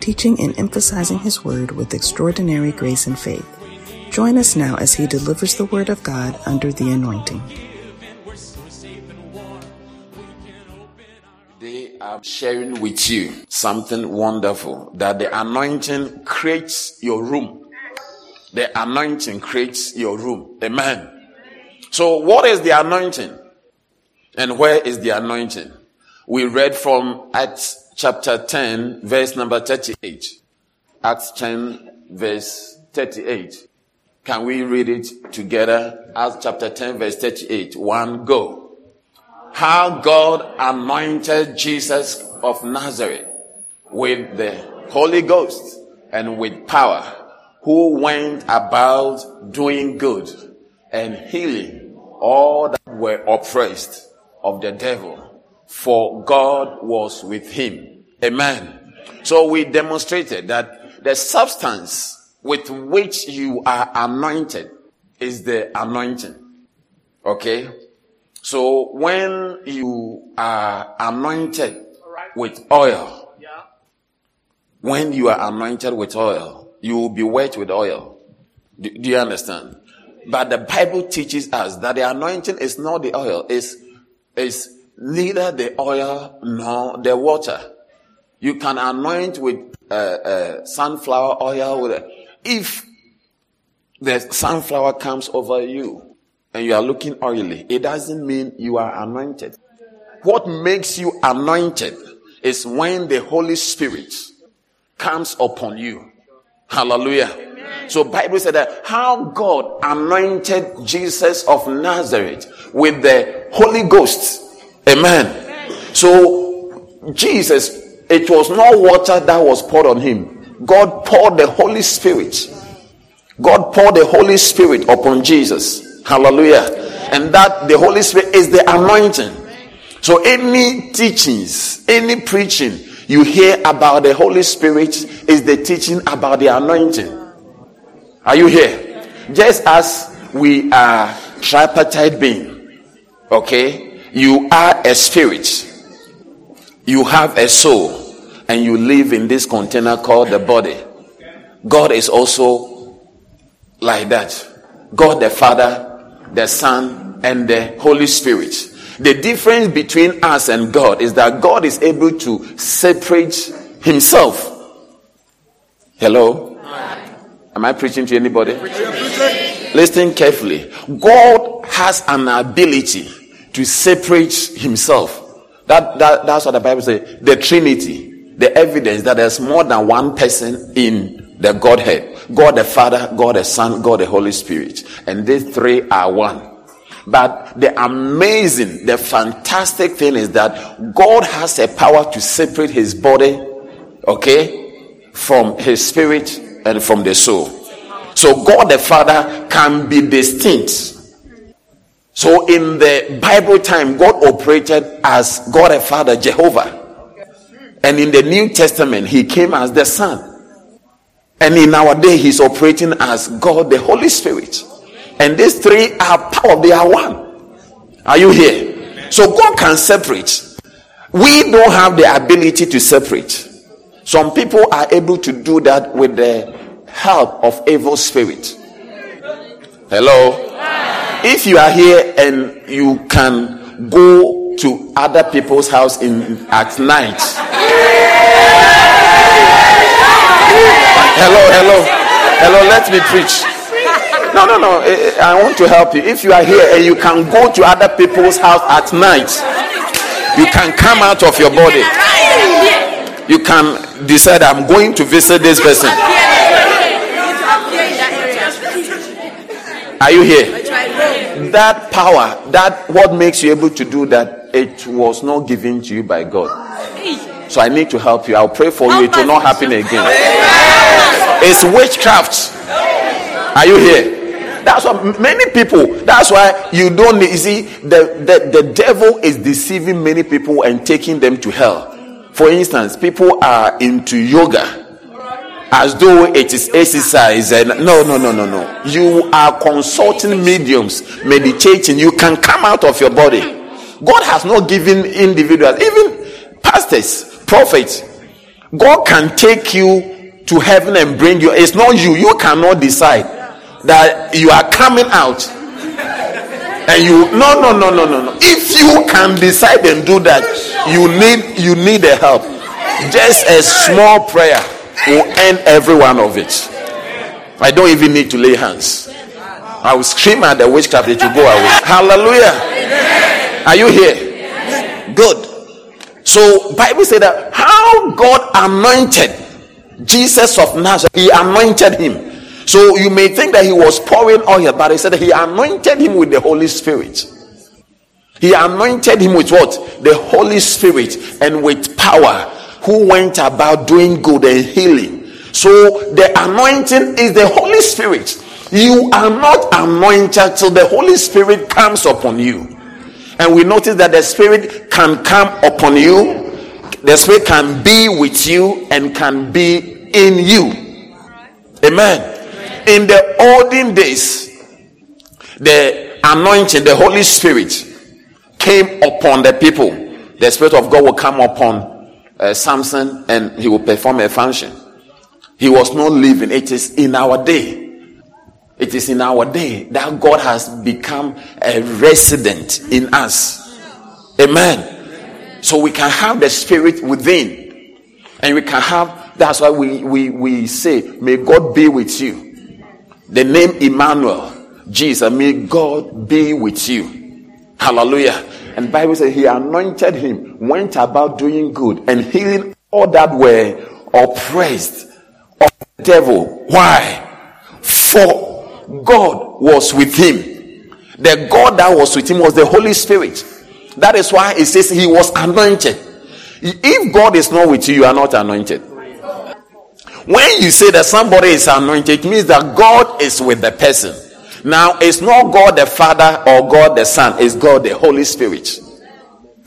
teaching and emphasizing his word with extraordinary grace and faith. Join us now as he delivers the word of God under the anointing. They are sharing with you something wonderful that the anointing creates your room. The anointing creates your room. Amen. So, what is the anointing? And where is the anointing? We read from Acts chapter 10, verse number 38. Acts 10, verse 38. Can we read it together? Acts chapter 10, verse 38. One, go. How God anointed Jesus of Nazareth with the Holy Ghost and with power, who went about doing good and healing all that were oppressed of the devil for God was with him. Amen. So we demonstrated that the substance with which you are anointed is the anointing. Okay? So when you are anointed with oil, when you are anointed with oil, you will be wet with oil. Do, do you understand? But the Bible teaches us that the anointing is not the oil, is is neither the oil nor the water. You can anoint with uh, uh, sunflower oil. If the sunflower comes over you and you are looking oily, it doesn't mean you are anointed. What makes you anointed is when the Holy Spirit comes upon you. Hallelujah. So Bible said that how God anointed Jesus of Nazareth with the Holy Ghost Amen. So, Jesus, it was not water that was poured on him. God poured the Holy Spirit. God poured the Holy Spirit upon Jesus. Hallelujah. And that the Holy Spirit is the anointing. So, any teachings, any preaching you hear about the Holy Spirit is the teaching about the anointing. Are you here? Just as we are tripartite being, okay? You are a spirit, you have a soul, and you live in this container called the body. God is also like that. God the Father, the Son, and the Holy Spirit. The difference between us and God is that God is able to separate himself. Hello? Am I preaching to anybody? Listen carefully. God has an ability to separate himself. That, that, that's what the Bible says. The Trinity, the evidence that there's more than one person in the Godhead. God the Father, God the Son, God the Holy Spirit. And these three are one. But the amazing, the fantastic thing is that God has a power to separate his body, okay, from his spirit and from the soul. So God the Father can be distinct so in the Bible time, God operated as God a Father, Jehovah. And in the New Testament, he came as the Son. And in our day, he's operating as God the Holy Spirit. And these three are power, they are one. Are you here? So God can separate. We don't have the ability to separate. Some people are able to do that with the help of evil spirit. Hello? If you are here and you can go to other people's house in at night. Hello hello. Hello let me preach. No no no. I want to help you. If you are here and you can go to other people's house at night you can come out of your body. You can decide i'm going to visit this person. Are you here that power, that what makes you able to do that, it was not given to you by God. So I need to help you. I'll pray for you. It will not happen again. It's witchcraft. Are you here? That's what many people. That's why you don't. You see, the, the the devil is deceiving many people and taking them to hell. For instance, people are into yoga as though it is exercise and no no no no no. You are consulting mediums meditating. You can come out of your body. God has not given individuals even pastors prophets. God can take you to heaven and bring you. It's not you. You cannot decide that you are coming out and you no no no no no no. If you can decide and do that you need you need a help. Just a small prayer will end every one of it. I don't even need to lay hands. I will scream at the witchcraft that you go away. Hallelujah. Are you here? Good. So Bible said that how God anointed Jesus of Nazareth, he anointed him. So you may think that he was pouring oil, but he said he anointed him with the Holy Spirit. He anointed him with what? The Holy Spirit and with power who went about doing good and healing. So the anointing is the Holy Spirit. You are not anointed till the Holy Spirit comes upon you. And we notice that the Spirit can come upon you, the Spirit can be with you, and can be in you. Amen. In the olden days, the anointing, the Holy Spirit came upon the people. The Spirit of God will come upon uh, Samson and he will perform a function. He was not living. It is in our day. It is in our day that God has become a resident in us. Amen. So we can have the spirit within. And we can have, that's why we, we, we say, may God be with you. The name Emmanuel, Jesus, may God be with you. Hallelujah. And Bible says he anointed him, went about doing good and healing all that were oppressed of the devil. Why? For God was with him. The God that was with him was the Holy Spirit. That is why it says he was anointed. If God is not with you, you are not anointed. When you say that somebody is anointed, it means that God is with the person. Now, it's not God the Father or God the Son, it's God the Holy Spirit.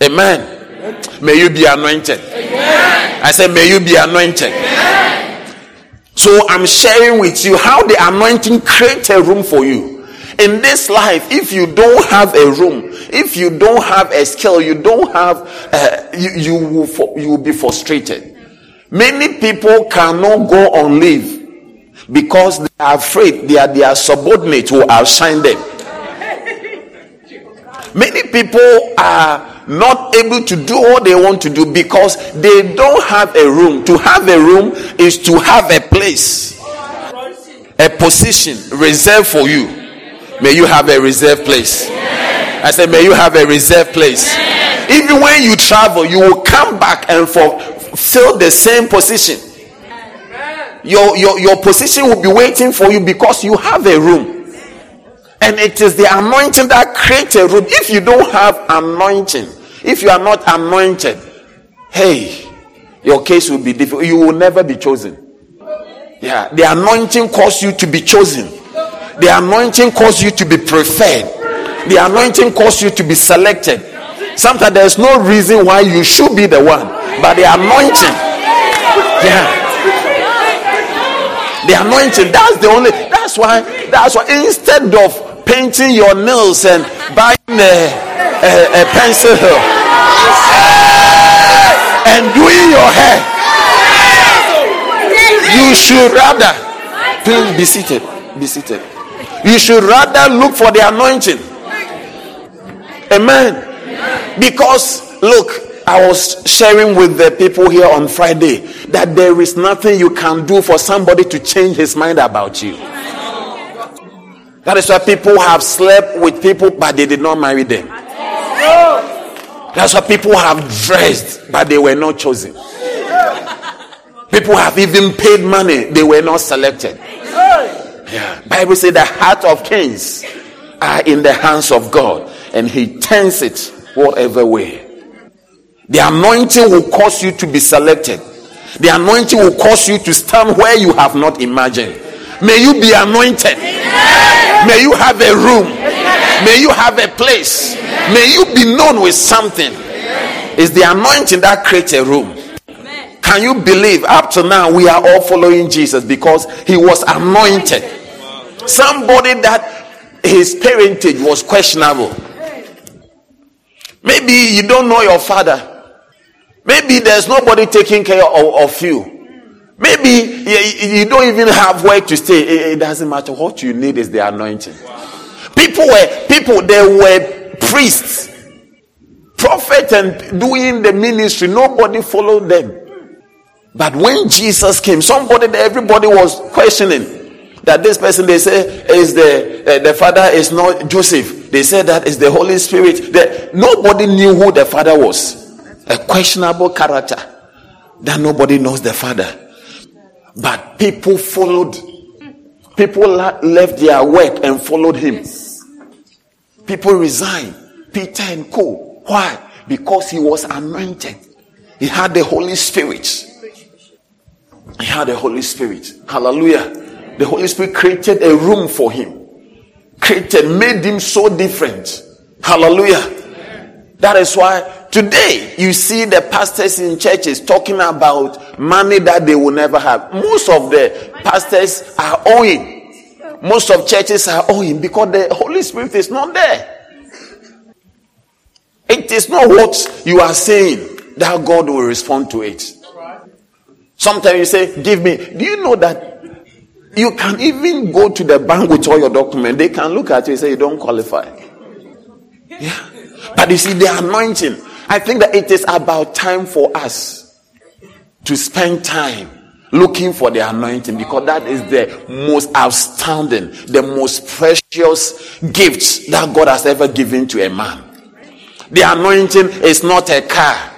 Amen. May you be anointed. Amen. I said, May you be anointed. Amen. So, I'm sharing with you how the anointing creates a room for you. In this life, if you don't have a room, if you don't have a skill, you don't have, uh, you, you, will, you will be frustrated. Many people cannot go on leave because they are afraid they are their subordinates will outshine them. Many people are not able to do what they want to do because they don't have a room. To have a room is to have a place, a position reserved for you. May you have a reserved place. I said, May you have a reserved place. Even when you travel, you will come back and fulfill the same position your, your, your position will be waiting for you because you have a room. And it is the anointing that creates a room. If you don't have anointing, if you are not anointed, hey, your case will be difficult. You will never be chosen. Yeah, the anointing causes you to be chosen. The anointing causes you to be preferred. The anointing causes you to be selected. Sometimes there's no reason why you should be the one, but the anointing. Yeah the anointing. That's the only. That's why. That's why instead of painting your nails and buying a, a, a pencil and doing your hair, you should rather. Please be seated. Be seated. You should rather look for the anointing. Amen. Because look, I was sharing with the people here on Friday that there is nothing you can do for somebody to change his mind about you. That is why people have slept with people, but they did not marry them. That's why people have dressed, but they were not chosen. People have even paid money, they were not selected. Yeah. Bible says the heart of kings are in the hands of God, and He turns it whatever way. The anointing will cause you to be selected. The anointing will cause you to stand where you have not imagined. May you be anointed. May you have a room. May you have a place. May you be known with something. It's the anointing that creates a room. Can you believe up to now we are all following Jesus because he was anointed? Somebody that his parentage was questionable. Maybe you don't know your father. Maybe there's nobody taking care of, of you. Maybe you, you, don't even have where to stay. It, it, doesn't matter. What you need is the anointing. People were people. There were priests, prophets, and doing the ministry. Nobody followed them. But when Jesus came, somebody everybody was questioning that this person they say is the uh, the father is not Joseph. They said that is the Holy Spirit. Nobody knew who the father was. A questionable character that nobody knows the father. But people followed. People left their work and followed him. People resigned. Peter and Co. Why? Because he was anointed. He had the Holy Spirit. He had the Holy Spirit. Hallelujah. The Holy Spirit created a room for him. Created, made him so different. Hallelujah. That is why Today, you see the pastors in churches talking about money that they will never have. Most of the pastors are owing. Most of churches are owing because the Holy Spirit is not there. It is not what you are saying that God will respond to it. Sometimes you say, Give me. Do you know that you can even go to the bank with all your documents? They can look at you and say, You don't qualify. Yeah. But you see, the anointing, I think that it is about time for us to spend time looking for the anointing because that is the most outstanding, the most precious gift that God has ever given to a man. The anointing is not a car.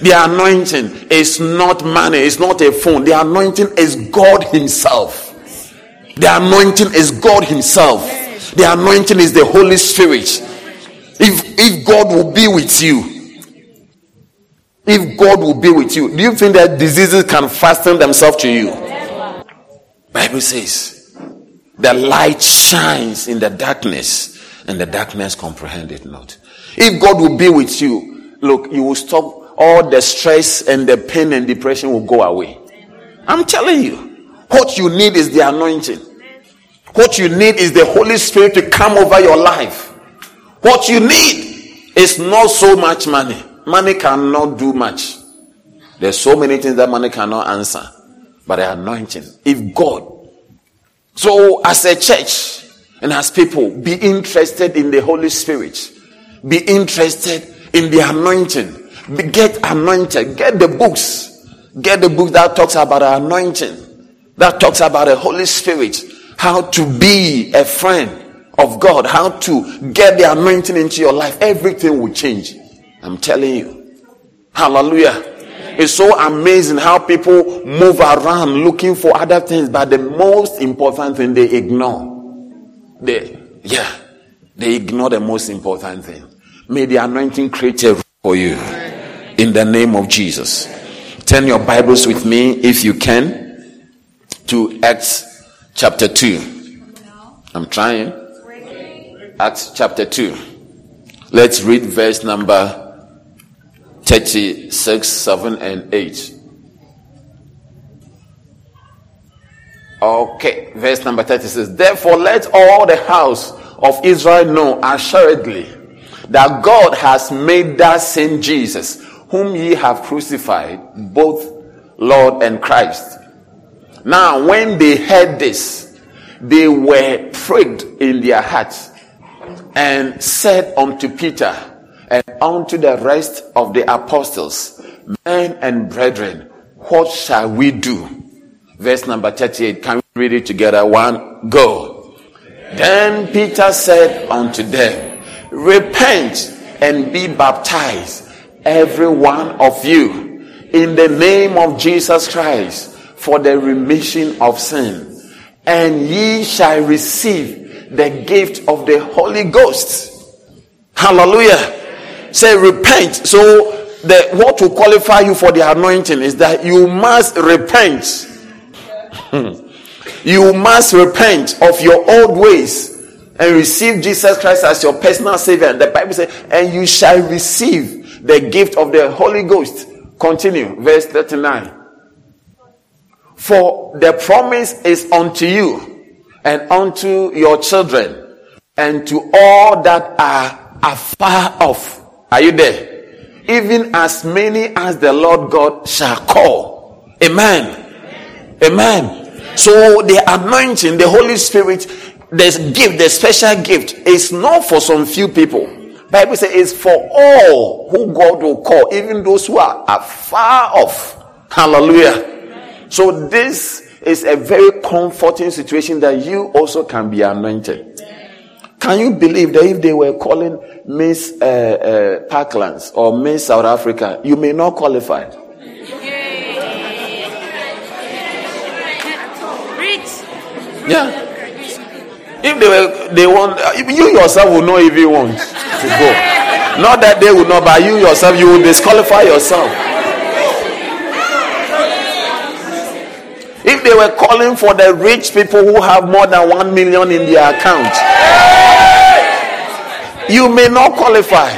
The anointing is not money. It's not a phone. The anointing is God Himself. The anointing is God Himself. The anointing is the Holy Spirit. If, if God will be with you, if God will be with you, do you think that diseases can fasten themselves to you? Bible says, the light shines in the darkness, and the darkness comprehend it not. If God will be with you, look, you will stop all the stress and the pain and depression will go away. I'm telling you, what you need is the anointing. What you need is the Holy Spirit to come over your life. What you need is not so much money money cannot do much. There's so many things that money cannot answer. But the anointing, if God. So as a church and as people, be interested in the Holy Spirit. Be interested in the anointing. Be, get anointed. Get the books. Get the book that talks about the anointing. That talks about the Holy Spirit. How to be a friend of God. How to get the anointing into your life. Everything will change. I'm telling you. Hallelujah. It's so amazing how people move around looking for other things, but the most important thing they ignore. They, yeah, they ignore the most important thing. May the anointing create a for you in the name of Jesus. Turn your Bibles with me, if you can, to Acts chapter 2. I'm trying. Acts chapter 2. Let's read verse number 36, 7, and 8. Okay, verse number 36. Therefore, let all the house of Israel know assuredly that God has made that same Jesus, whom ye have crucified, both Lord and Christ. Now, when they heard this, they were pricked in their hearts and said unto Peter, and unto the rest of the apostles, men and brethren, what shall we do? Verse number 38. Can we read it together? One, go. Then Peter said unto them, Repent and be baptized, every one of you, in the name of Jesus Christ, for the remission of sin, and ye shall receive the gift of the Holy Ghost. Hallelujah. Say repent. So the what will qualify you for the anointing is that you must repent. Hmm. You must repent of your old ways and receive Jesus Christ as your personal Savior. And The Bible says, and you shall receive the gift of the Holy Ghost. Continue, verse 39. For the promise is unto you and unto your children and to all that are afar off. Are you there? Even as many as the Lord God shall call. Amen. Amen. So the anointing, the Holy Spirit, the gift, the special gift is not for some few people. Bible says it's for all who God will call, even those who are, are far off. Hallelujah. So this is a very comforting situation that you also can be anointed. Can you believe that if they were calling Miss uh, uh, Parklands or Miss South Africa, you may not qualify? Yeah. If they were, they want, you yourself will know if you want to go. Not that they will know, but you yourself, you will disqualify yourself. If they were calling for the rich people who have more than one million in their account, you may not qualify.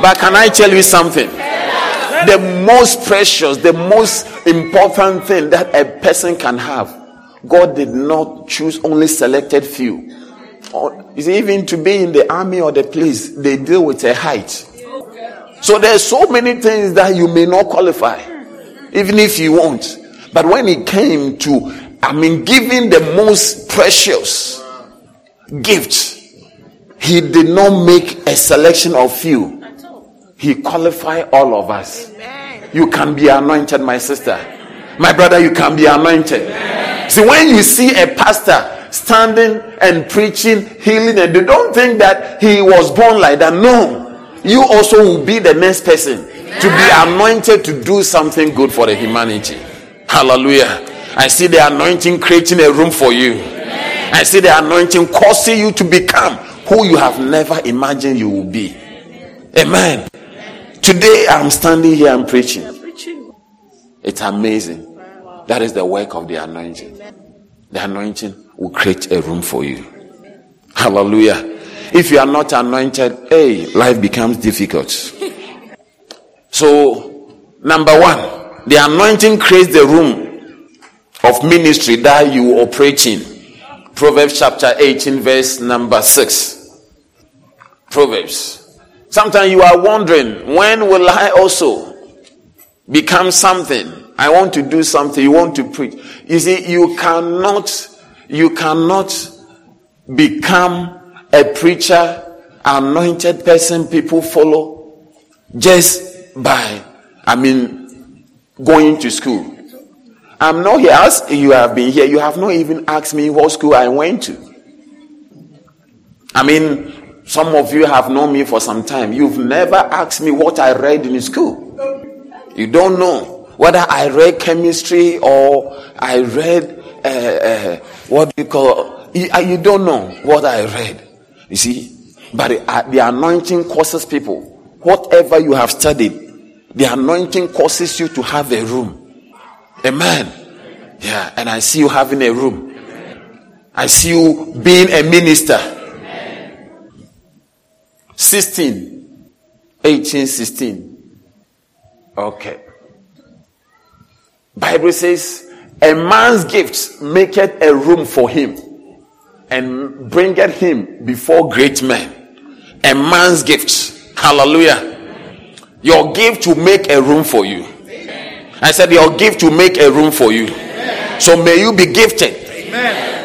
But can I tell you something? The most precious, the most important thing that a person can have God did not choose only selected few. See, even to be in the army or the police, they deal with a height. So there's so many things that you may not qualify, even if you want. But when it came to, I mean, giving the most precious gift, he did not make a selection of few. He qualified all of us. You can be anointed, my sister. My brother, you can be anointed. See, when you see a pastor standing and preaching, healing, and they don't think that he was born like that. No, you also will be the next person to be anointed to do something good for the humanity. Hallelujah. I see the anointing creating a room for you. I see the anointing causing you to become who you have never imagined you will be. Amen. Today I'm standing here and preaching. It's amazing. That is the work of the anointing. The anointing will create a room for you. Hallelujah. If you are not anointed, hey, life becomes difficult. So, number one, the anointing creates the room of ministry that you operate in. Proverbs chapter 18, verse number 6. Proverbs. Sometimes you are wondering, when will I also become something? I want to do something. You want to preach. You see, you cannot, you cannot become a preacher, anointed person people follow just by, I mean, going to school. I'm not here as you have been here. You have not even asked me what school I went to. I mean, some of you have known me for some time. You've never asked me what I read in school. You don't know whether I read chemistry or I read uh, uh, what do you call you, uh, you, don't know what I read. You see, but the, uh, the anointing causes people. Whatever you have studied, the anointing causes you to have a room. Amen. Yeah, and I see you having a room. I see you being a minister. 16, 18, 16. Okay. Bible says, a man's gift maketh a room for him and bringeth him before great men. A man's gift. Hallelujah. Your gift to make a room for you. I said your gift to make a room for you. So may you be gifted.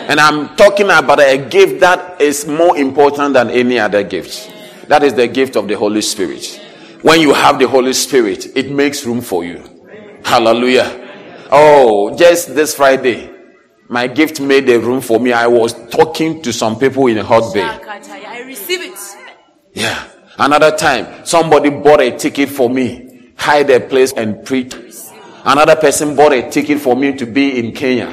And I'm talking about a gift that is more important than any other gift. That is the gift of the Holy Spirit. When you have the Holy Spirit, it makes room for you. Hallelujah. Oh, just this Friday, my gift made a room for me. I was talking to some people in a Hout Bay. I receive it. Yeah. Another time, somebody bought a ticket for me, hide a place and preach. Another person bought a ticket for me to be in Kenya.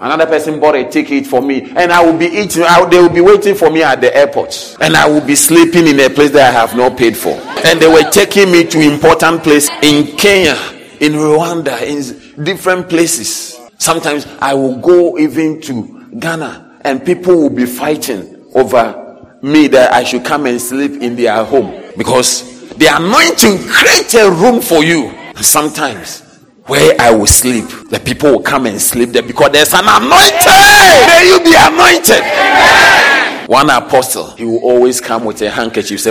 Another person bought a ticket for me, and I will be eating. I, they will be waiting for me at the airport, and I will be sleeping in a place that I have not paid for. And they were taking me to important place in Kenya, in Rwanda, in different places. Sometimes I will go even to Ghana and people will be fighting over me that I should come and sleep in their home because the anointing creates a room for you. Sometimes where I will sleep, the people will come and sleep there because there's an anointing. May you be anointed. One apostle, he will always come with a handkerchief.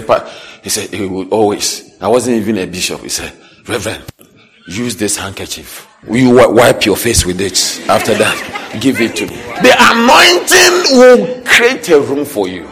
He said, he would always. I wasn't even a bishop. He said, Reverend, use this handkerchief. Will you wipe your face with it? After that, give it to me. The anointing will create a room for you.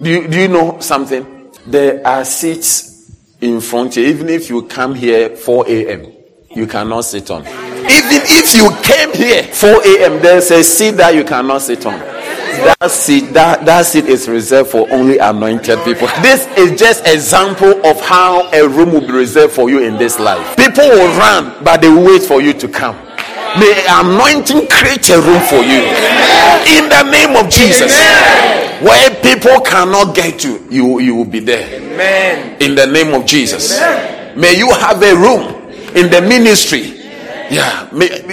Do you, do you know something? There are seats in front here. Even if you come here 4 a.m., you cannot sit on. Even if you came here 4 a.m., there's say, seat that you cannot sit on. That seat, that, that seat is reserved for only anointed people. This is just example of how a room will be reserved for you in this life. People will run, but they will wait for you to come. May anointing create a room for you. In the name of Jesus. Where people cannot get to, you, you will be there. Amen. In the name of Jesus. May you have a room in the ministry. Yeah.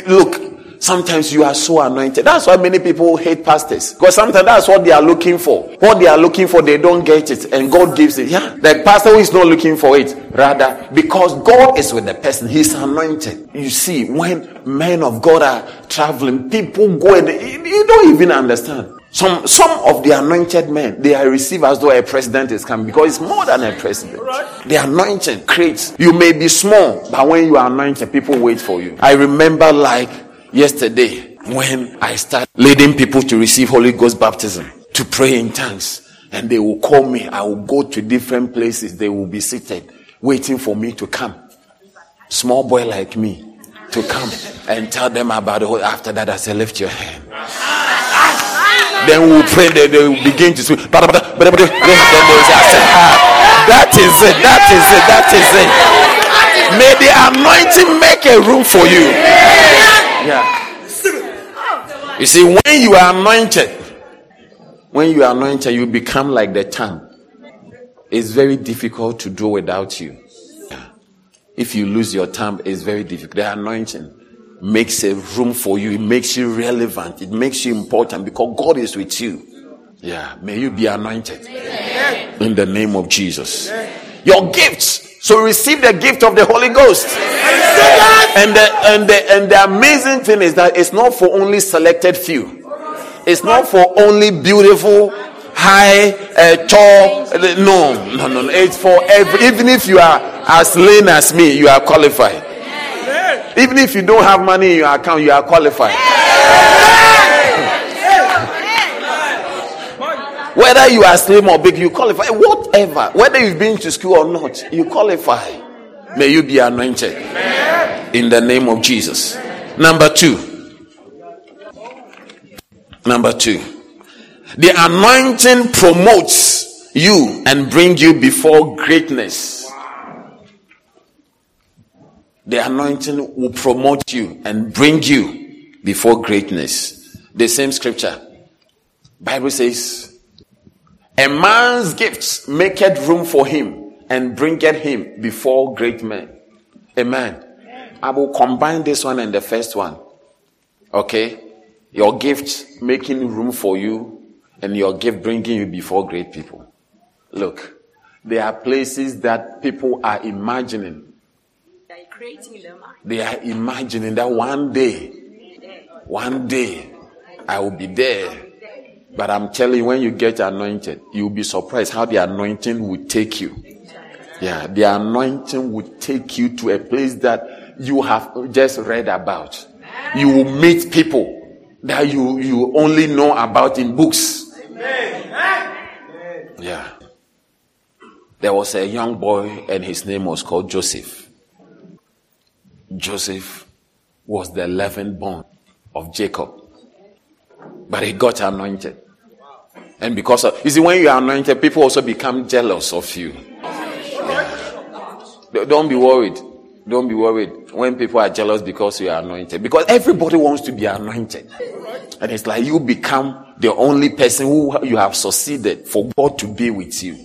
Look, sometimes you are so anointed. That's why many people hate pastors. Because sometimes that's what they are looking for. What they are looking for, they don't get it. And God gives it. Yeah. The pastor who is not looking for it. Rather, because God is with the person, he's anointed. You see, when men of God are traveling, people go and you don't even understand. Some some of the anointed men they are received as though a president is coming because it's more than a president. The anointing creates. You may be small, but when you are anointed, people wait for you. I remember like yesterday when I started leading people to receive Holy Ghost baptism, to pray in tongues, and they will call me. I will go to different places. They will be seated, waiting for me to come. Small boy like me to come and tell them about the whole. After that, I say, lift your hand. Then we'll pray that they will begin to speak. Then they will say, That is it. That is it. That is it. May the anointing make a room for you. Yeah. You see, when you are anointed, when you are anointed, you become like the tongue. It's very difficult to do without you. If you lose your tongue, it's very difficult. The anointing makes a room for you. It makes you relevant. It makes you important because God is with you. Yeah. May you be anointed Amen. in the name of Jesus. Amen. Your gifts. So receive the gift of the Holy Ghost. And the, and the, and the amazing thing is that it's not for only selected few. It's not for only beautiful, high, uh, tall. No, no, no. It's for every, even if you are as lean as me, you are qualified. Even if you don't have money in your account, you are qualified. Whether you are slim or big, you qualify. Whatever. Whether you've been to school or not, you qualify. May you be anointed. In the name of Jesus. Number two. Number two. The anointing promotes you and brings you before greatness. The anointing will promote you and bring you before greatness. The same scripture. Bible says, a man's gifts maketh room for him and bringeth him before great men. Amen. I will combine this one and the first one. Okay? Your gift making room for you and your gift bringing you before great people. Look, there are places that people are imagining they are imagining that one day, one day, I will be there. But I'm telling you, when you get anointed, you'll be surprised how the anointing will take you. Yeah, the anointing will take you to a place that you have just read about. You will meet people that you, you only know about in books. Yeah. There was a young boy and his name was called Joseph. Joseph was the 11th born of Jacob. But he got anointed. And because of, you see, when you are anointed, people also become jealous of you. Yeah. Don't be worried. Don't be worried when people are jealous because you are anointed. Because everybody wants to be anointed. And it's like you become the only person who you have succeeded for God to be with you.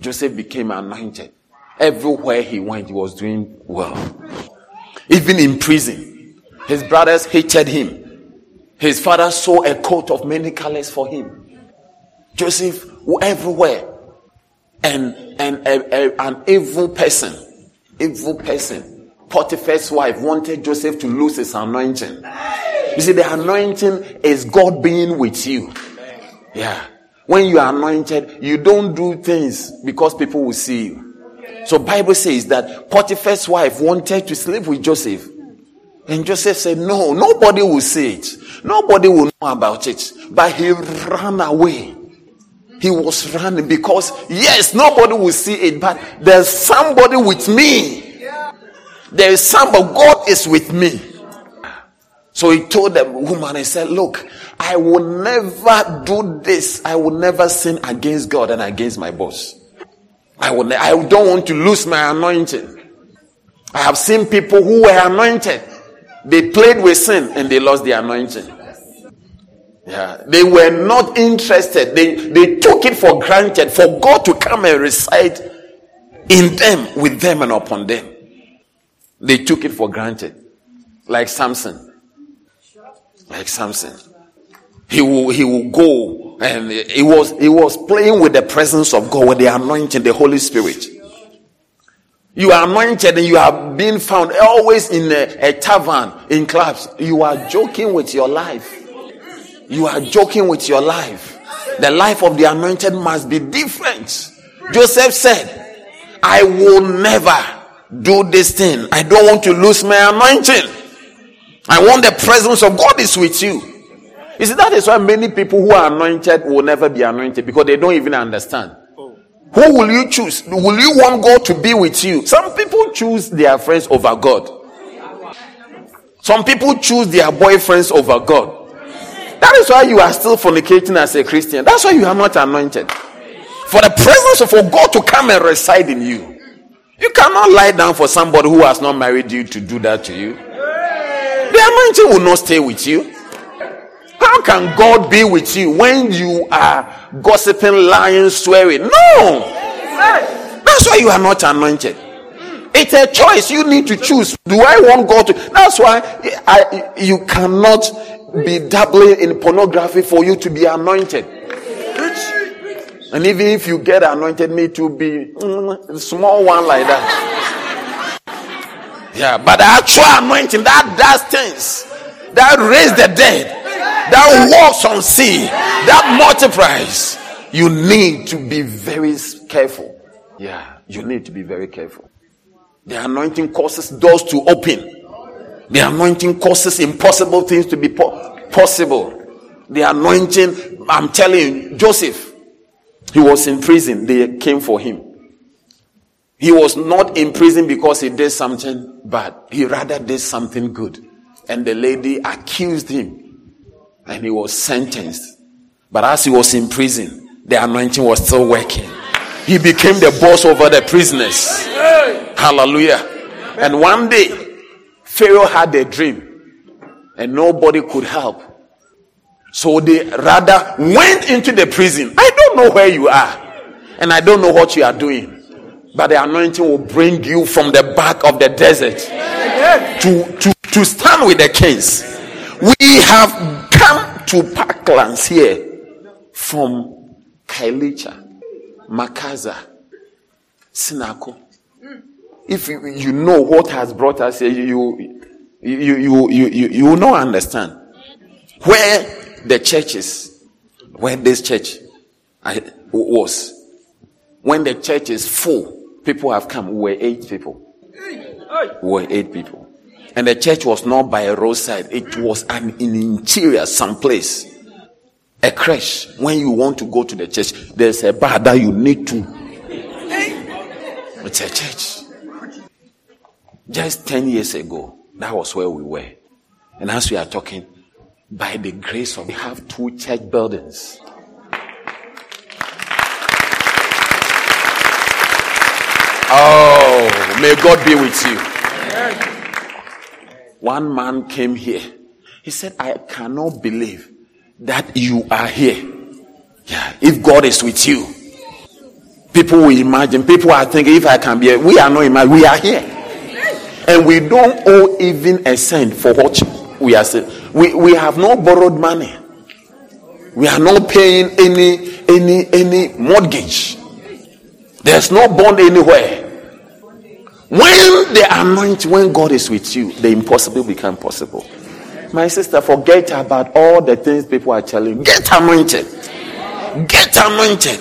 Joseph became anointed. Everywhere he went, he was doing well even in prison. His brothers hated him. His father saw a coat of many colors for him. Joseph everywhere. And, and a, a, an evil person, evil person, Potiphar's wife wanted Joseph to lose his anointing. You see, the anointing is God being with you. Yeah. When you are anointed, you don't do things because people will see you. So Bible says that Potiphar's wife wanted to sleep with Joseph. And Joseph said, no, nobody will see it. Nobody will know about it. But he ran away. He was running because, yes, nobody will see it, but there's somebody with me. There is somebody, God is with me. So he told the woman, he said, Look, I will never do this. I will never sin against God and against my boss. I, I don't want to lose my anointing. I have seen people who were anointed. They played with sin and they lost the anointing. Yeah, they were not interested. They, they took it for granted for God to come and reside in them, with them, and upon them. They took it for granted. Like Samson. Like Samson. He will, he will go and he was, he was playing with the presence of God, with the anointing, the Holy Spirit. You are anointed and you are being found always in a, a tavern, in clubs. You are joking with your life. You are joking with your life. The life of the anointed must be different. Joseph said, I will never do this thing. I don't want to lose my anointing. I want the presence of God is with you. You see, that is why many people who are anointed will never be anointed because they don't even understand. Who will you choose? Will you want God to be with you? Some people choose their friends over God. Some people choose their boyfriends over God. That is why you are still fornicating as a Christian. That's why you are not anointed. For the presence of God to come and reside in you. You cannot lie down for somebody who has not married you to do that to you. The anointing will not stay with you. How can God be with you when you are gossiping, lying, swearing? No. That's why you are not anointed. It's a choice you need to choose. Do I want God to? That's why I, you cannot be dabbling in pornography for you to be anointed. And even if you get anointed, me to be mm, small one like that. Yeah, but the actual anointing that does things, that raise the dead, that walks on sea, that multiplies. You need to be very careful. Yeah, you need to be very careful. The anointing causes doors to open. The anointing causes impossible things to be po- possible. The anointing, I'm telling you, Joseph, he was in prison. They came for him. He was not in prison because he did something bad. He rather did something good. And the lady accused him. And he was sentenced. But as he was in prison, the anointing was still working. He became the boss over the prisoners. Hallelujah. And one day, Pharaoh had a dream and nobody could help. So they rather went into the prison. I don't know where you are and I don't know what you are doing, but the anointing will bring you from the back of the desert to, to, to stand with the kings. We mm. have come to Parklands here from Khayelitsha, Makhaza, Sinako mm. if you, you know what has brought us here, you, you, you, you, you, you will not understand. Where the church is, where this church was, when the church is full, people have come. We were eight people. We were eight people. And the church was not by a roadside, it was an in interior, someplace. A crash. When you want to go to the church, there's a bar that you need to. It's a church. Just 10 years ago, that was where we were. And as we are talking, by the grace of we have two church buildings. Oh, may God be with you. One man came here. He said, I cannot believe that you are here. Yeah, if God is with you, people will imagine, people are thinking, if I can be here, we are not imagining, we are here and we don't owe even a cent for what we are saying. We, we have no borrowed money. We are not paying any any any mortgage. There's no bond anywhere. When the anointing, when God is with you, the impossible become possible. My sister, forget about all the things people are telling you. Get anointed. Get anointed.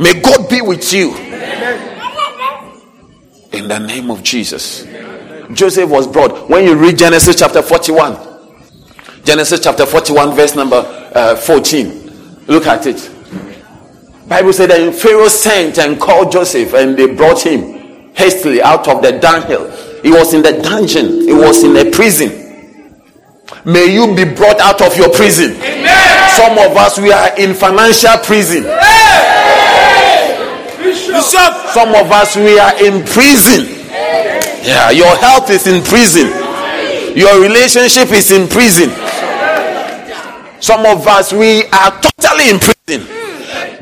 May God be with you. In the name of Jesus. Joseph was brought. When you read Genesis chapter 41, Genesis chapter 41, verse number uh, 14. Look at it. Bible said that Pharaoh sent and called Joseph, and they brought him hastily out of the dunghill. He was in the dungeon, he was in a prison. May you be brought out of your prison. Amen. Some of us we are in financial prison. Some of us we are in prison. Yeah, your health is in prison. Your relationship is in prison. Some of us we are totally in prison.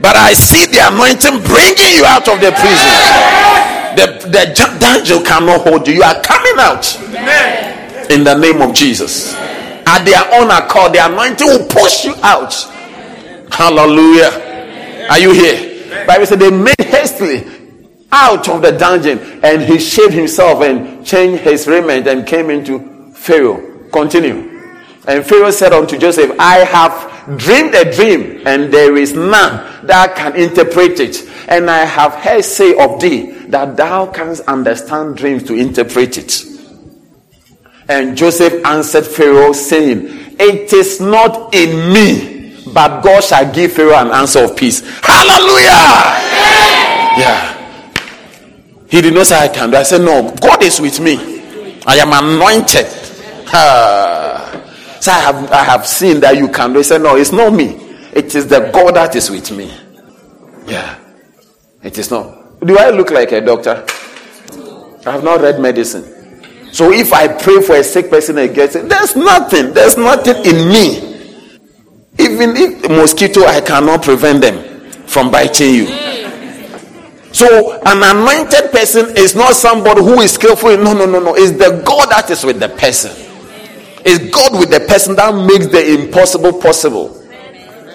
But I see the anointing bringing you out of the prison. The, the dungeon cannot hold you. You are coming out. In the name of Jesus. At their own accord, the anointing will push you out. Hallelujah. Are you here? Bible said they made hastily out of the dungeon and he shaved himself and changed his raiment and came into Pharaoh. Continue. And Pharaoh said unto Joseph, I have dreamed a dream, and there is none that can interpret it. And I have heard say of thee that thou canst understand dreams to interpret it. And Joseph answered Pharaoh, saying, It is not in me, but God shall give Pharaoh an answer of peace. Hallelujah! Yeah. He did not say, I can do. I said, No, God is with me. I am anointed. So I have, I have seen that you can do. He said, No, it's not me. It is the God that is with me. Yeah. It is not. Do I look like a doctor? I have not read medicine. So if I pray for a sick person and gets it, there's nothing. There's nothing in me. Even if mosquito, I cannot prevent them from biting you. So an anointed person is not somebody who is skillful. No, no, no, no. It's the God that is with the person. It's God with the person that makes the impossible possible.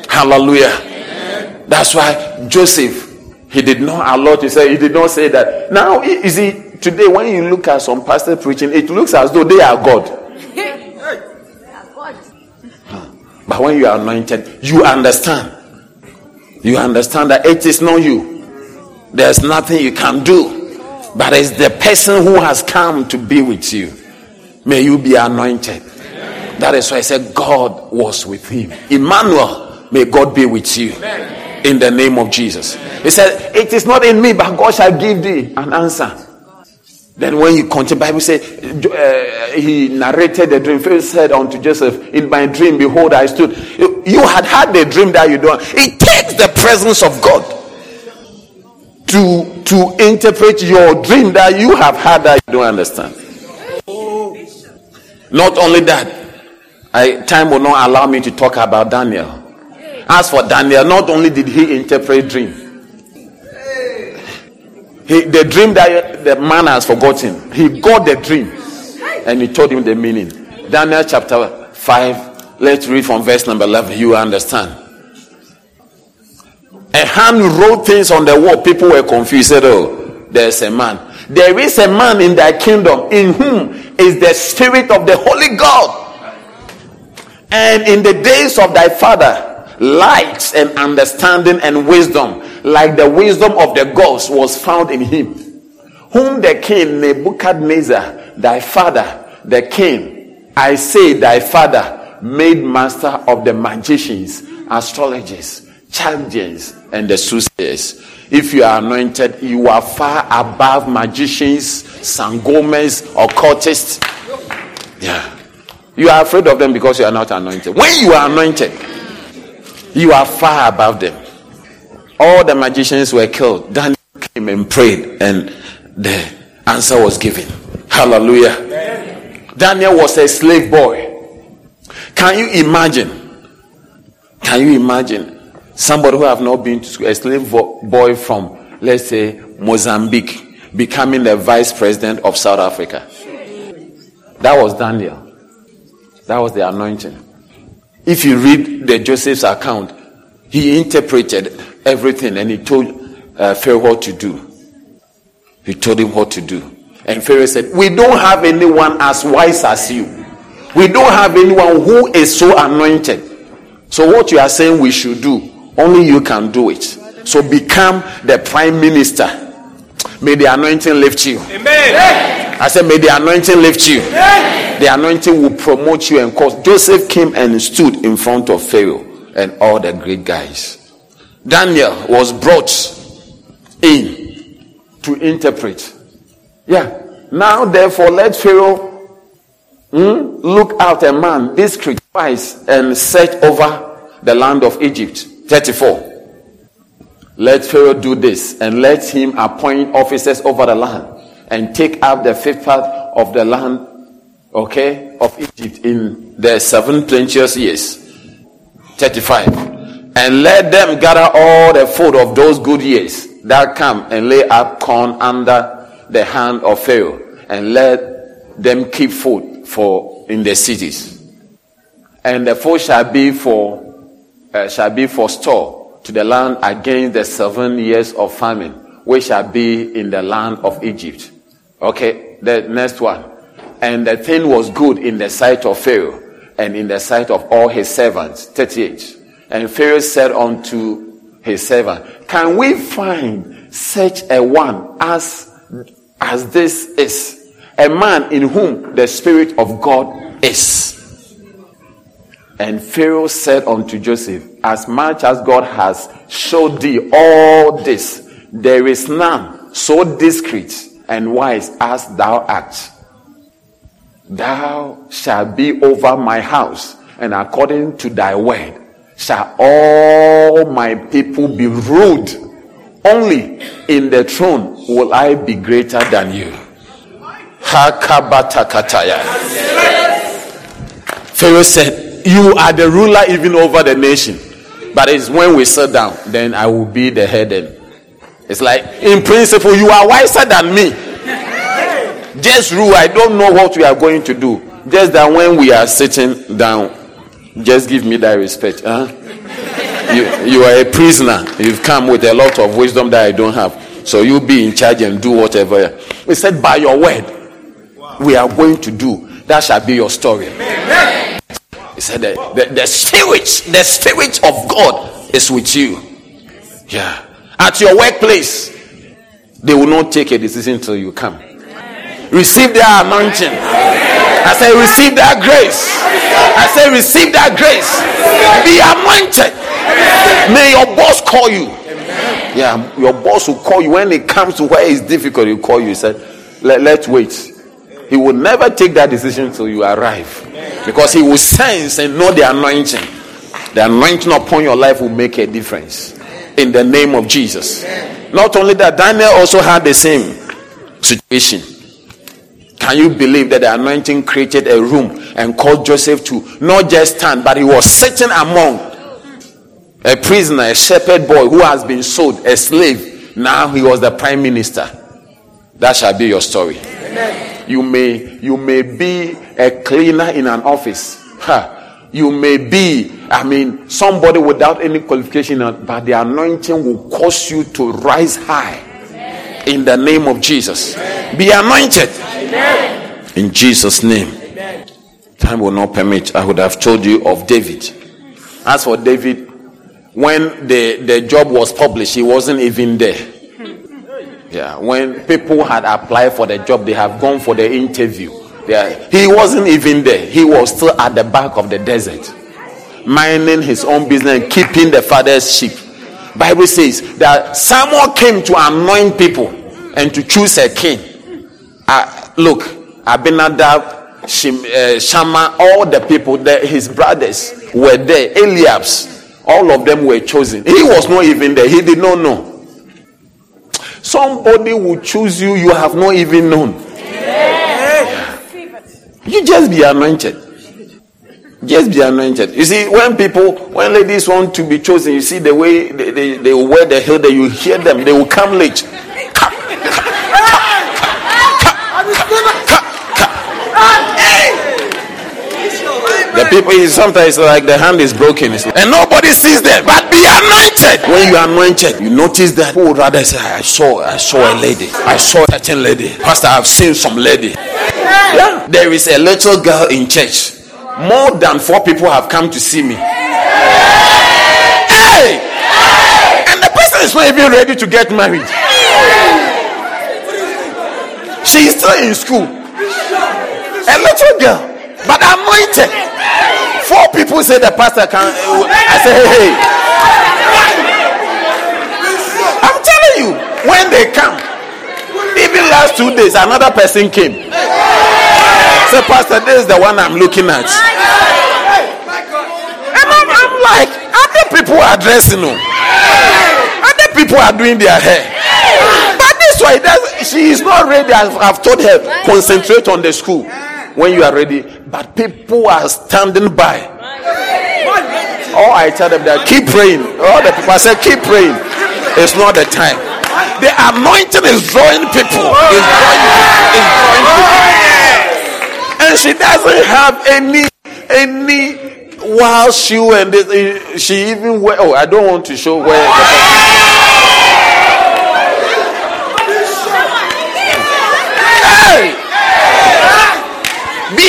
Hallelujah. That's why Joseph he did not allow to say he did not say that. Now you see today when you look at some pastor preaching, it looks as though they are God. But when you are anointed, you understand. You understand that it is not you. There's nothing you can do, but it's the person who has come to be with you. May you be anointed. That is why I said God was with him. Emmanuel, may God be with you. In the name of Jesus. He said, It is not in me, but God shall give thee an answer. Then when you continue, Bible say uh, he narrated the dream. First said unto Joseph, In my dream, behold, I stood. You had had the dream that you don't. It takes the presence of God to to interpret your dream that you have had that you don't understand. Not only that, I, time will not allow me to talk about Daniel. As for Daniel, not only did he interpret dream, he, the dream that the man has forgotten, he got the dream and he told him the meaning. Daniel chapter 5, let's read from verse number 11. You understand. A hand wrote things on the wall. People were confused. Said, Oh, there's a man. There is a man in thy kingdom in whom is the spirit of the Holy God. And in the days of thy father, light and understanding and wisdom, like the wisdom of the gods, was found in him. Whom the king Nebuchadnezzar, thy father, the king, I say thy father, made master of the magicians, astrologers, Chaldeans, and the soothsayers. If you are anointed, you are far above magicians, sangomas, occultists. Yeah. You are afraid of them because you are not anointed. When you are anointed, you are far above them. All the magicians were killed. Daniel came and prayed, and the answer was given. Hallelujah. Daniel was a slave boy. Can you imagine? Can you imagine Somebody who have not been to school, a slave boy from, let's say, Mozambique, becoming the vice president of South Africa. That was Daniel. That was the anointing. If you read the Joseph's account, he interpreted everything and he told uh, Pharaoh what to do. He told him what to do. And Pharaoh said, We don't have anyone as wise as you. We don't have anyone who is so anointed. So, what you are saying we should do, only you can do it. So, become the prime minister. May the anointing lift you. Amen. I said, May the anointing lift you. Amen. The anointing will promote you and cause. Joseph came and stood in front of Pharaoh and all the great guys. Daniel was brought in to interpret. Yeah. Now, therefore, let Pharaoh hmm, look out a man discreet, wise, and set over the land of Egypt. 34. Let Pharaoh do this, and let him appoint officers over the land, and take up the fifth part of the land, okay, of Egypt in the seven plenteous years. 35. And let them gather all the food of those good years that come and lay up corn under the hand of Pharaoh, and let them keep food for in the cities. And the food shall be for uh, shall be for store to the land against the seven years of famine, which shall be in the land of Egypt. Okay, the next one. And the thing was good in the sight of Pharaoh and in the sight of all his servants. 38. And Pharaoh said unto his servant, Can we find such a one as, as this is? A man in whom the Spirit of God is. And Pharaoh said unto Joseph, As much as God has showed thee all this, there is none so discreet and wise as thou art. Thou shalt be over my house, and according to thy word shall all my people be ruled. Only in the throne will I be greater than you. Hakabatakataya. Pharaoh said, You are the ruler even over the nation. But it's when we sit down, then I will be the head. And it's like, in principle, you are wiser than me. Just rule. I don't know what we are going to do. Just that when we are sitting down, just give me that respect. Huh? You, you are a prisoner. You've come with a lot of wisdom that I don't have. So you be in charge and do whatever. He said, By your word, we are going to do. That shall be your story. He said, the, the, the spirit, the spirit of God is with you. Yeah. At your workplace, they will not take a decision until you come. Receive their anointing. I say, receive that grace. I say, receive that grace. Be anointed. May your boss call you. Yeah, your boss will call you when it comes to where it's difficult. He'll call you. He said, Let, let's wait. He will never take that decision till you arrive. Because he will sense and know the anointing. The anointing upon your life will make a difference. In the name of Jesus. Not only that, Daniel also had the same situation. Can you believe that the anointing created a room and called Joseph to not just stand, but he was sitting among a prisoner, a shepherd boy who has been sold, a slave. Now he was the prime minister. That shall be your story. Amen. You may you may be a cleaner in an office. You may be, I mean, somebody without any qualification, but the anointing will cause you to rise high in the name of Jesus. Be anointed in Jesus' name. Time will not permit. I would have told you of David. As for David, when the, the job was published, he wasn't even there. Yeah, when people had applied for the job, they have gone for the interview. Yeah, he wasn't even there. He was still at the back of the desert, minding his own business keeping the father's sheep. Bible says that Samuel came to anoint people and to choose a king. Uh, look, Abinadab, Shim, uh, Shammah, all the people, there, his brothers were there. Eliab's, all of them were chosen. He was not even there. He did not know. Somebody will choose you you have not even known. You just be anointed. Just be anointed. You see, when people, when ladies want to be chosen, you see the way they, they, they wear the hair that you hear them, they will come late. The people is sometimes like the hand is broken and nobody sees them. But be anointed. When you are anointed, you notice that who would rather say, I saw I saw a lady. I saw a certain lady. Pastor, I've seen some lady. Yeah. There is a little girl in church. More than four people have come to see me. Hey! And the person is not even ready to get married. She is still in school. A little girl, but anointed. Four people say the pastor can't. Eh, I say, hey, hey. I'm telling you, when they come, even last two days, another person came. Say, Pastor, this is the one I'm looking at. And I'm, I'm like, other people are dressing them. Other people are doing their hair. That's why that's, she is not ready. I've, I've told her, concentrate on the school when you are ready. But people are standing by. Oh, I tell them that keep praying. Oh, the people I say keep praying. It's not the time. The anointing is drawing people. Is drawing, is drawing people. And she doesn't have any any wild shoe and this, she even wear. Oh, I don't want to show where. Be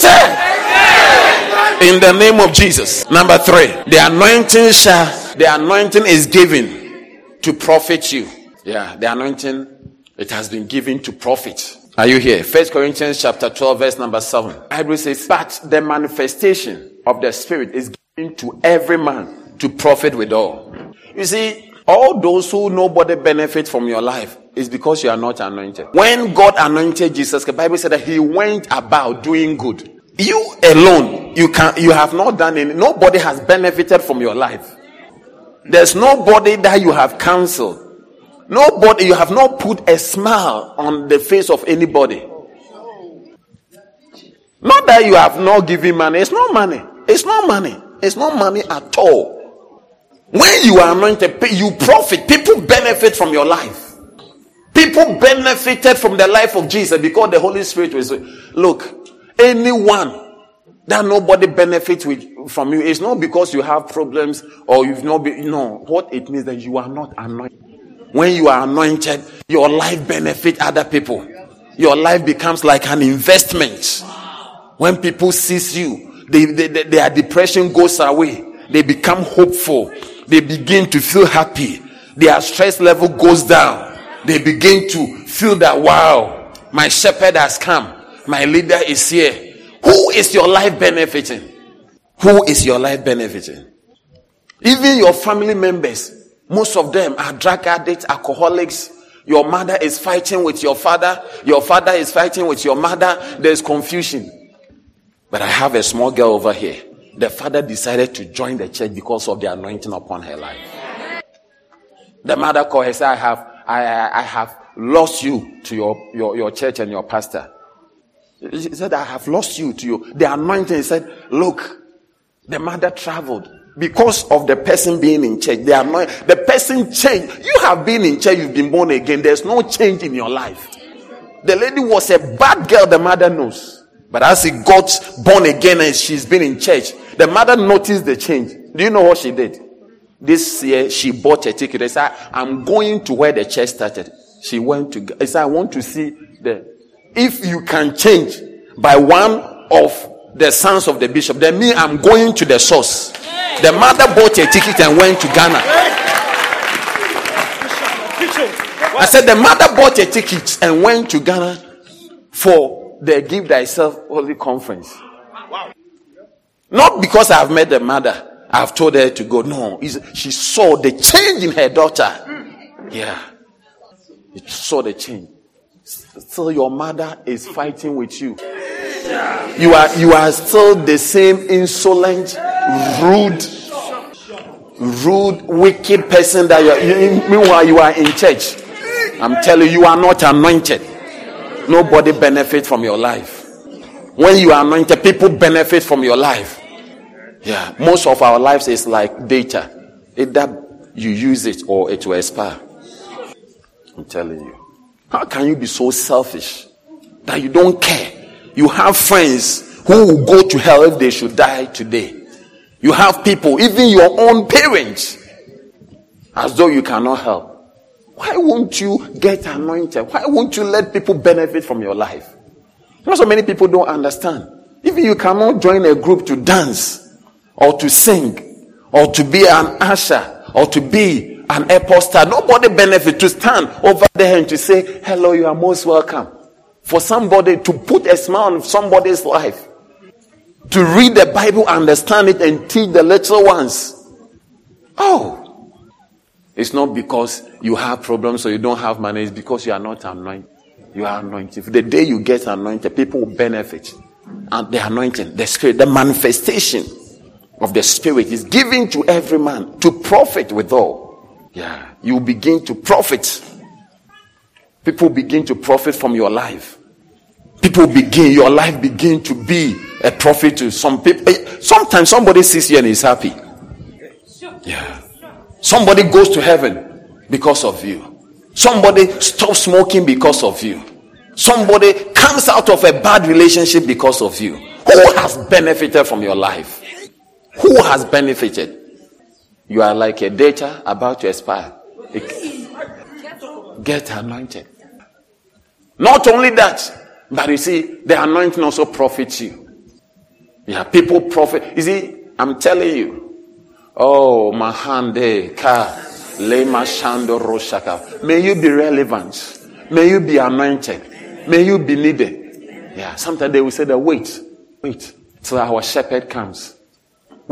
anointed. In the name of Jesus. Number three, the anointing shall, the anointing is given to profit you. Yeah, the anointing, it has been given to profit. Are you here? First Corinthians chapter 12, verse number 7. Bible says, But the manifestation of the Spirit is given to every man to profit with all. You see, all those who nobody benefit from your life, is because you are not anointed. When God anointed Jesus, the Bible said that he went about doing good. You alone, you can you have not done any nobody has benefited from your life. There's nobody that you have counseled. Nobody, you have not put a smile on the face of anybody. Not that you have not given money. It's not money. It's not money. It's not money at all. When you are anointed, you profit. People benefit from your life. People benefited from the life of Jesus because the Holy Spirit was. Look, anyone that nobody benefits with, from you is not because you have problems or you've not been. No, what it means that you are not anointed. When you are anointed, your life benefits other people. Your life becomes like an investment. When people sees you, they, they, they, their depression goes away. They become hopeful. They begin to feel happy. Their stress level goes down they begin to feel that, wow, my shepherd has come. My leader is here. Who is your life benefiting? Who is your life benefiting? Even your family members, most of them are drug addicts, alcoholics. Your mother is fighting with your father. Your father is fighting with your mother. There's confusion. But I have a small girl over here. The father decided to join the church because of the anointing upon her life. The mother called her said, I have I, I have lost you to your, your, your church and your pastor. She said, I have lost you to you. The anointing, he said, look, the mother traveled because of the person being in church. The, anointing, the person changed. You have been in church, you've been born again. There's no change in your life. The lady was a bad girl, the mother knows. But as he got born again and she's been in church, the mother noticed the change. Do you know what she did? This year, she bought a ticket. I said, I'm going to where the church started. She went to, I said, I want to see the, if you can change by one of the sons of the bishop, then me, I'm going to the source. The mother bought a ticket and went to Ghana. I said, the mother bought a ticket and went to Ghana for the Give Thyself Holy Conference. Not because I've met the mother. I've told her to go. No, she saw the change in her daughter. Mm. Yeah. She saw the change. Still, your mother is fighting with you. You are, you are still the same insolent, rude, rude, wicked person that you are. Meanwhile, you are in church. I'm telling you, you are not anointed. Nobody benefits from your life. When you are anointed, people benefit from your life. Yeah, most of our lives is like data. Either you use it or it will expire. I'm telling you. How can you be so selfish that you don't care? You have friends who will go to hell if they should die today. You have people, even your own parents, as though you cannot help. Why won't you get anointed? Why won't you let people benefit from your life? Not so many people don't understand. If you cannot join a group to dance or to sing or to be an usher or to be an airport star, nobody benefit to stand over there and to say, hello, you are most welcome. For somebody to put a smile on somebody's life. To read the Bible, understand it and teach the little ones. Oh. It's not because you have problems or you don't have money. It's because you are not anointed. You are anointed. The day you get anointed, people will benefit. And the anointing, the spirit, the manifestation of the spirit is given to every man to profit withal. Yeah. You begin to profit. People begin to profit from your life. People begin, your life begin to be a profit to some people. Eh, sometimes somebody sees you and is happy. Yeah. Somebody goes to heaven because of you. Somebody stops smoking because of you. Somebody comes out of a bad relationship because of you. Who has benefited from your life? Who has benefited? You are like a data about to expire. Get anointed. Not only that, but you see, the anointing also profits you. Yeah, people profit. You see, I'm telling you, Oh, Mahande Ka Lema Shando Roshaka. May you be relevant. May you be anointed. May you be needed. Yeah, sometimes they will say that wait, wait till our shepherd comes.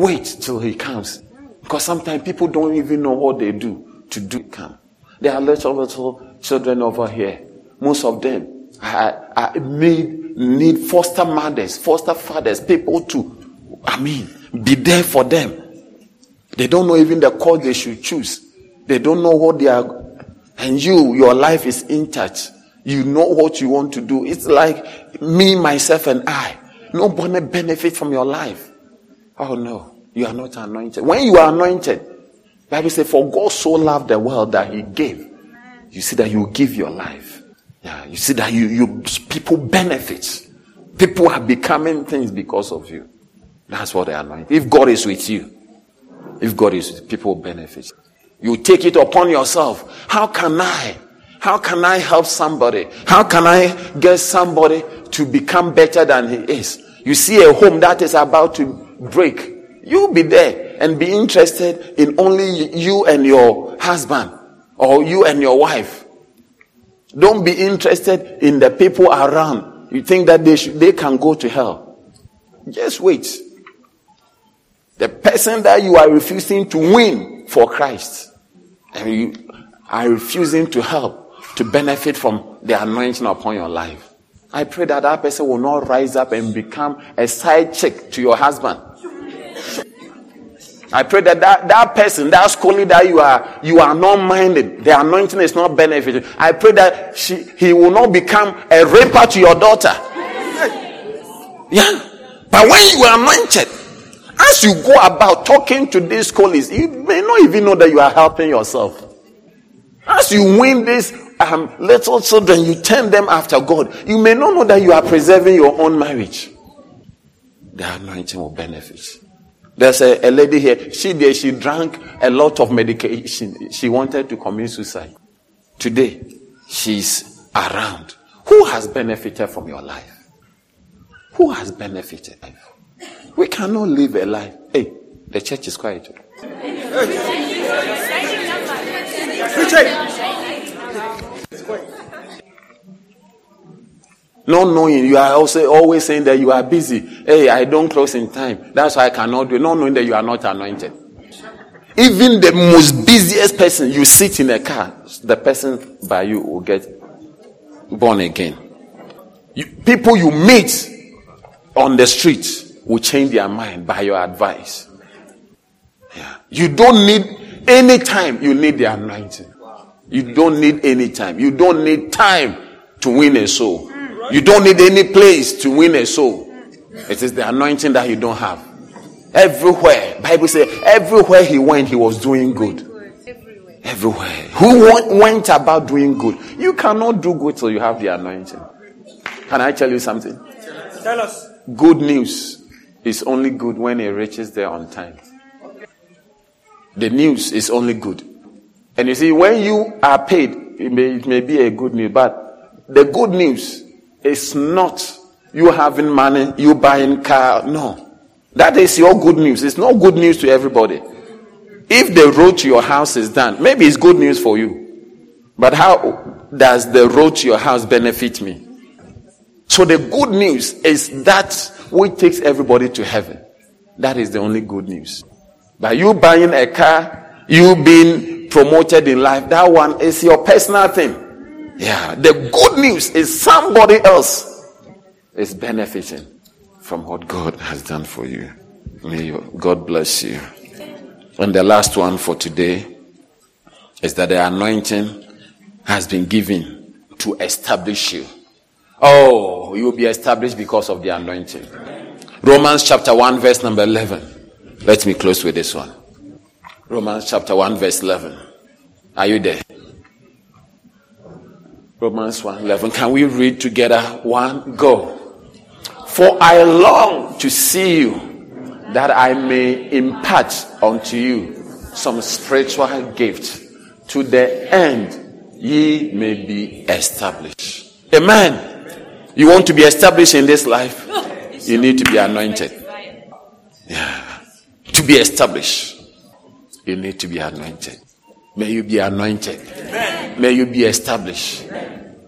Wait till he comes. Because sometimes people don't even know what they do to do come. There are little, little children over here. Most of them are, need, need foster mothers, foster fathers, people to, I mean, be there for them. They don't know even the course they should choose. They don't know what they are. And you, your life is in touch. You know what you want to do. It's like me, myself, and I. Nobody benefit from your life. Oh no, you are not anointed. When you are anointed, Bible says, for God so loved the world that he gave. You see that you give your life. Yeah, you see that you, you people benefit. People are becoming things because of you. That's what they anoint. If God is with you, if God is, with people benefit. You take it upon yourself. How can I? How can I help somebody? How can I get somebody to become better than he is? You see a home that is about to break. You be there and be interested in only you and your husband or you and your wife. Don't be interested in the people around. You think that they should, they can go to hell. Just wait. The person that you are refusing to win for Christ, and you are refusing to help, to benefit from the anointing upon your life. I pray that that person will not rise up and become a side chick to your husband. I pray that that, that person, that schoolie that you are, you are not minded. The anointing is not benefiting. I pray that she, he will not become a raper to your daughter. Yeah. But when you are anointed, as you go about talking to these colleagues, you may not even know that you are helping yourself. As you win these um, little children, you turn them after God. You may not know that you are preserving your own marriage. The anointing will benefit. There's a, a lady here. She did. She drank a lot of medication. She wanted to commit suicide. Today, she's around. Who has benefited from your life? Who has benefited? We cannot live a life. Hey, the church is quiet. Not knowing, you are also always saying that you are busy. Hey, I don't close in time. That's why I cannot do it. Not knowing that you are not anointed. Even the most busiest person, you sit in a car, the person by you will get born again. You, people you meet on the street, will change their mind by your advice. Yeah. You don't need any time, you need the anointing. You don't need any time. You don't need time to win a soul. You don't need any place to win a soul. It is the anointing that you don't have. Everywhere, Bible says, everywhere he went, he was doing good. Everywhere. Who went about doing good? You cannot do good till you have the anointing. Can I tell you something? Tell us. good news is only good when it reaches there on time. The news is only good. And you see, when you are paid, it may, it may be a good news, but the good news is not you having money, you buying car. No. That is your good news. It's not good news to everybody. If the road to your house is done, maybe it's good news for you. But how does the road to your house benefit me? So the good news is that which takes everybody to heaven. That is the only good news. By you buying a car, you being promoted in life, that one is your personal thing. Yeah. The good news is somebody else is benefiting from what God has done for you. May God bless you. And the last one for today is that the anointing has been given to establish you. Oh, you will be established because of the anointing. Romans chapter 1, verse number 11. Let me close with this one. Romans chapter 1, verse 11. Are you there? Romans 1 11. Can we read together? One, go. For I long to see you that I may impart unto you some spiritual gift to the end ye may be established. Amen. You want to be established in this life? You need to be anointed. Yeah. To be established, you need to be anointed. May you be anointed. May you be established.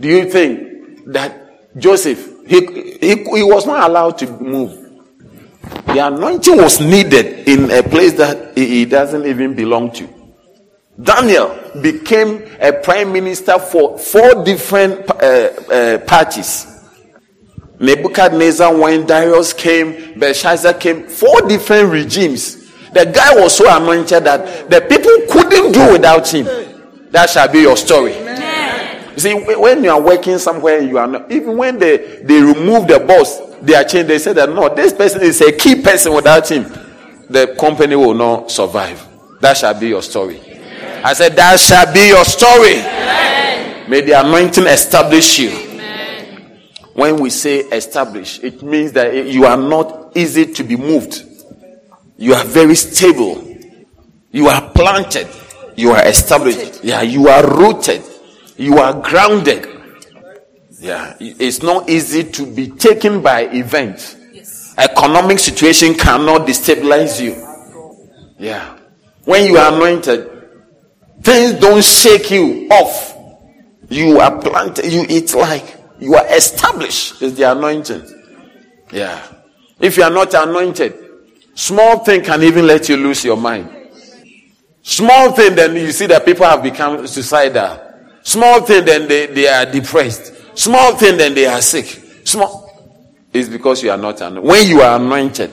Do you think that Joseph he, he, he was not allowed to move. The anointing was needed in a place that he, he doesn't even belong to. Daniel became a prime minister for four different uh, uh, parties. Nebuchadnezzar, when Darius came, Belshazzar came, four different regimes. The guy was so anointed that the people couldn't do without him. That shall be your story. You see, when you are working somewhere, you are not, even when they, they remove the boss, they are changed. They say that no, this person is a key person. Without him, the company will not survive. That shall be your story. Amen. I said, That shall be your story. Amen. May the anointing establish you. Amen. When we say establish, it means that you are not easy to be moved. You are very stable. You are planted. You are established. Yeah, you are rooted. You are grounded. Yeah, it's not easy to be taken by events. Yes. Economic situation cannot destabilize you. Yeah. When you are anointed, things don't shake you off. You are planted. You it's like you are established. is the anointing. Yeah. If you are not anointed, small thing can even let you lose your mind. Small thing, then you see that people have become suicidal. Small thing, then they, they are depressed. Small thing, then they are sick. Small. It's because you are not anointed. When you are anointed,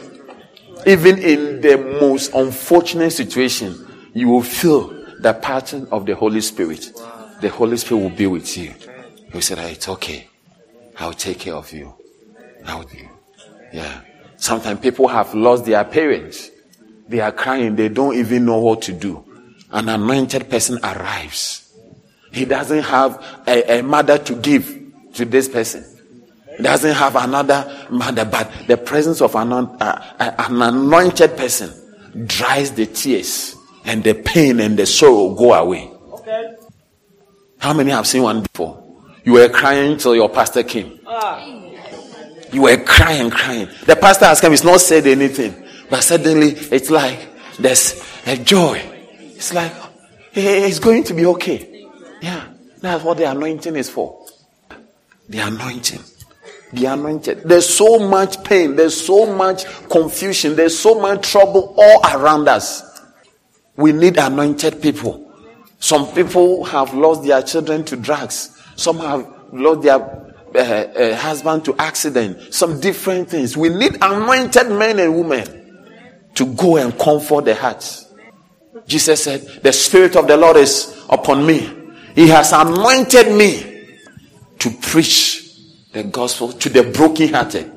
even in the most unfortunate situation, you will feel the pattern of the Holy Spirit. The Holy Spirit will be with you. You say, It's okay. I'll take care of you. I'll do. Yeah. Sometimes people have lost their parents. They are crying. They don't even know what to do. An anointed person arrives he doesn't have a, a mother to give to this person. He doesn't have another mother, but the presence of an, uh, an anointed person dries the tears and the pain and the sorrow go away. Okay. How many have seen one before? You were crying till your pastor came. Ah. You were crying, crying. The pastor has come, he's not said anything. But suddenly it's like there's a joy. It's like it's going to be okay. Yeah, that's what the anointing is for. The anointing. The anointed. There's so much pain, there's so much confusion, there's so much trouble all around us. We need anointed people. Some people have lost their children to drugs. Some have lost their uh, uh, husband to accident. Some different things. We need anointed men and women to go and comfort the hearts. Jesus said, The Spirit of the Lord is upon me he has anointed me to preach the gospel to the brokenhearted.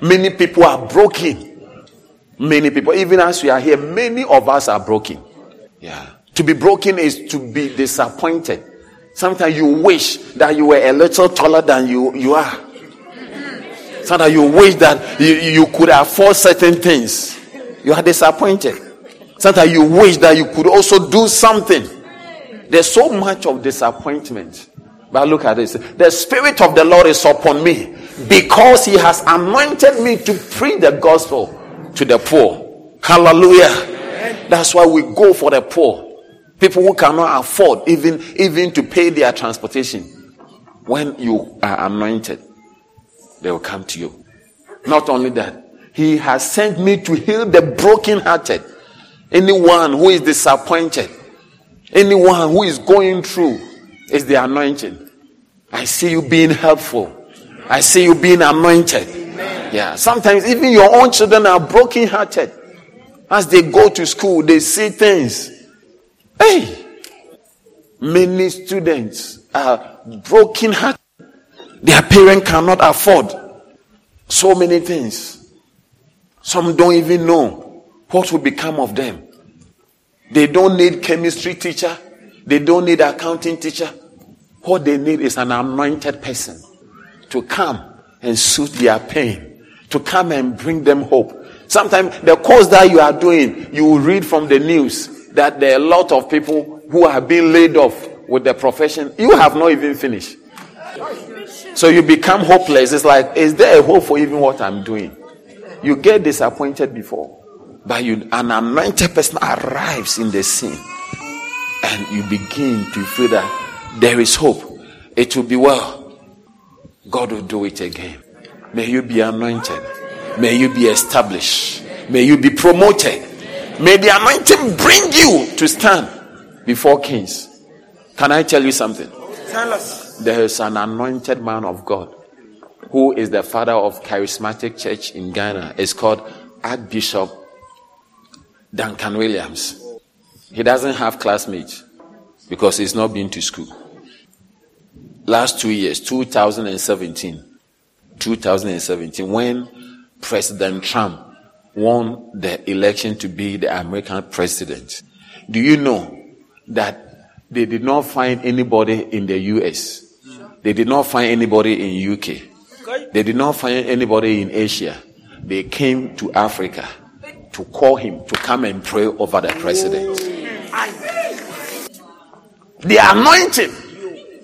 Many people are broken. Many people, even as we are here, many of us are broken. Yeah. To be broken is to be disappointed. Sometimes you wish that you were a little taller than you, you are. Sometimes you wish that you, you could afford certain things. You are disappointed. Sometimes you wish that you could also do something. There's so much of disappointment. But look at this. The Spirit of the Lord is upon me because He has anointed me to preach the gospel to the poor. Hallelujah. That's why we go for the poor. People who cannot afford even, even to pay their transportation. When you are anointed, they will come to you. Not only that, He has sent me to heal the brokenhearted. Anyone who is disappointed, anyone who is going through, is the anointing. I see you being helpful. I see you being anointed. Yeah. Sometimes even your own children are brokenhearted. As they go to school, they see things. Hey! Many students are brokenhearted. Their parent cannot afford so many things. Some don't even know what will become of them. They don't need chemistry teacher. They don't need accounting teacher. What they need is an anointed person to come and soothe their pain, to come and bring them hope. Sometimes the course that you are doing, you will read from the news that there are a lot of people who have been laid off with the profession. You have not even finished. So you become hopeless. It's like, is there a hope for even what I'm doing? You get disappointed before. But you, an anointed person arrives in the scene and you begin to feel that there is hope. It will be well. God will do it again. May you be anointed. May you be established. May you be promoted. May the anointing bring you to stand before kings. Can I tell you something? Tell us. There is an anointed man of God who is the father of charismatic church in Ghana. is called Archbishop Duncan Williams. He doesn't have classmates because he's not been to school. Last two years, 2017, 2017, when President Trump won the election to be the American president, do you know that they did not find anybody in the US? They did not find anybody in UK. They did not find anybody in Asia. They came to Africa to call him to come and pray over the president. The anointing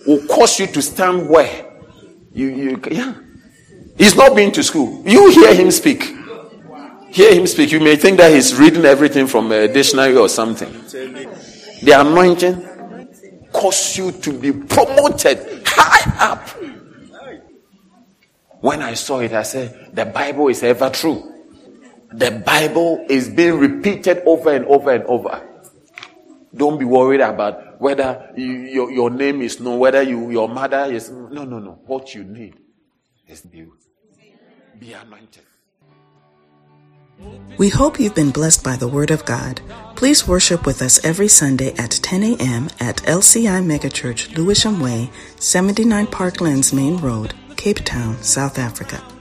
will cause you to stand where you, you yeah. He's not been to school. You hear him speak. Hear him speak. You may think that he's reading everything from a dictionary or something. The anointing cause you to be promoted high up. When I saw it, I said, the Bible is ever true. The Bible is being repeated over and over and over. Don't be worried about whether you, your, your name is known, whether you, your mother is. No, no, no. What you need is be, be anointed. We hope you've been blessed by the Word of God. Please worship with us every Sunday at 10 a.m. at LCI Megachurch, Lewisham Way, 79 Parklands Main Road, Cape Town, South Africa.